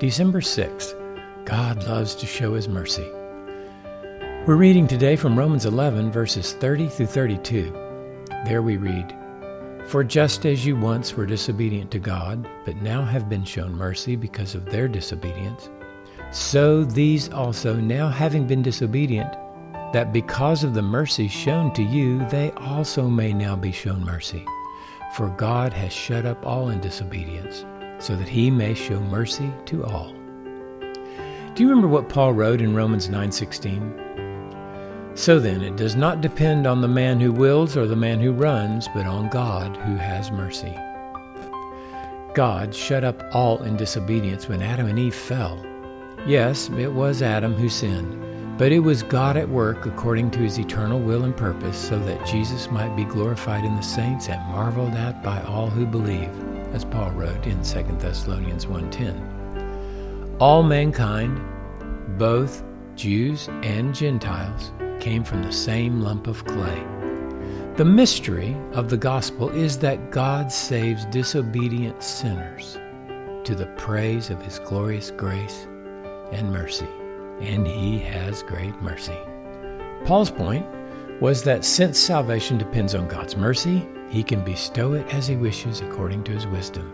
December 6th. God loves to show his mercy. We're reading today from Romans 11, verses 30 through 32. There we read, For just as you once were disobedient to God, but now have been shown mercy because of their disobedience, so these also, now having been disobedient, that because of the mercy shown to you, they also may now be shown mercy. For God has shut up all in disobedience so that he may show mercy to all. Do you remember what Paul wrote in Romans 9:16? So then it does not depend on the man who wills or the man who runs, but on God who has mercy. God shut up all in disobedience when Adam and Eve fell. Yes, it was Adam who sinned, but it was God at work according to his eternal will and purpose so that Jesus might be glorified in the saints and marveled at by all who believe as Paul wrote in 2 Thessalonians 1:10. All mankind, both Jews and Gentiles, came from the same lump of clay. The mystery of the gospel is that God saves disobedient sinners to the praise of his glorious grace and mercy, and he has great mercy. Paul's point was that since salvation depends on God's mercy, he can bestow it as he wishes according to his wisdom.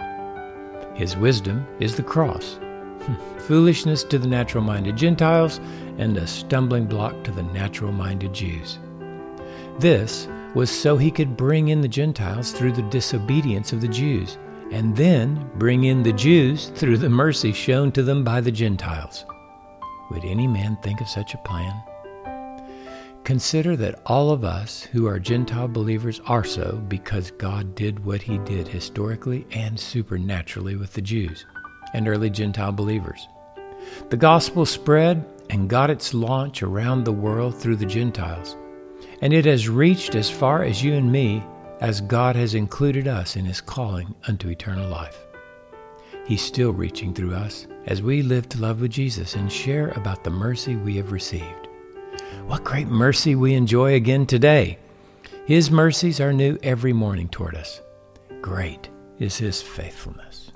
His wisdom is the cross, hmm. foolishness to the natural minded Gentiles, and a stumbling block to the natural minded Jews. This was so he could bring in the Gentiles through the disobedience of the Jews, and then bring in the Jews through the mercy shown to them by the Gentiles. Would any man think of such a plan? Consider that all of us who are Gentile believers are so because God did what he did historically and supernaturally with the Jews and early Gentile believers. The gospel spread and got its launch around the world through the Gentiles, and it has reached as far as you and me as God has included us in his calling unto eternal life. He's still reaching through us as we live to love with Jesus and share about the mercy we have received. What great mercy we enjoy again today. His mercies are new every morning toward us. Great is His faithfulness.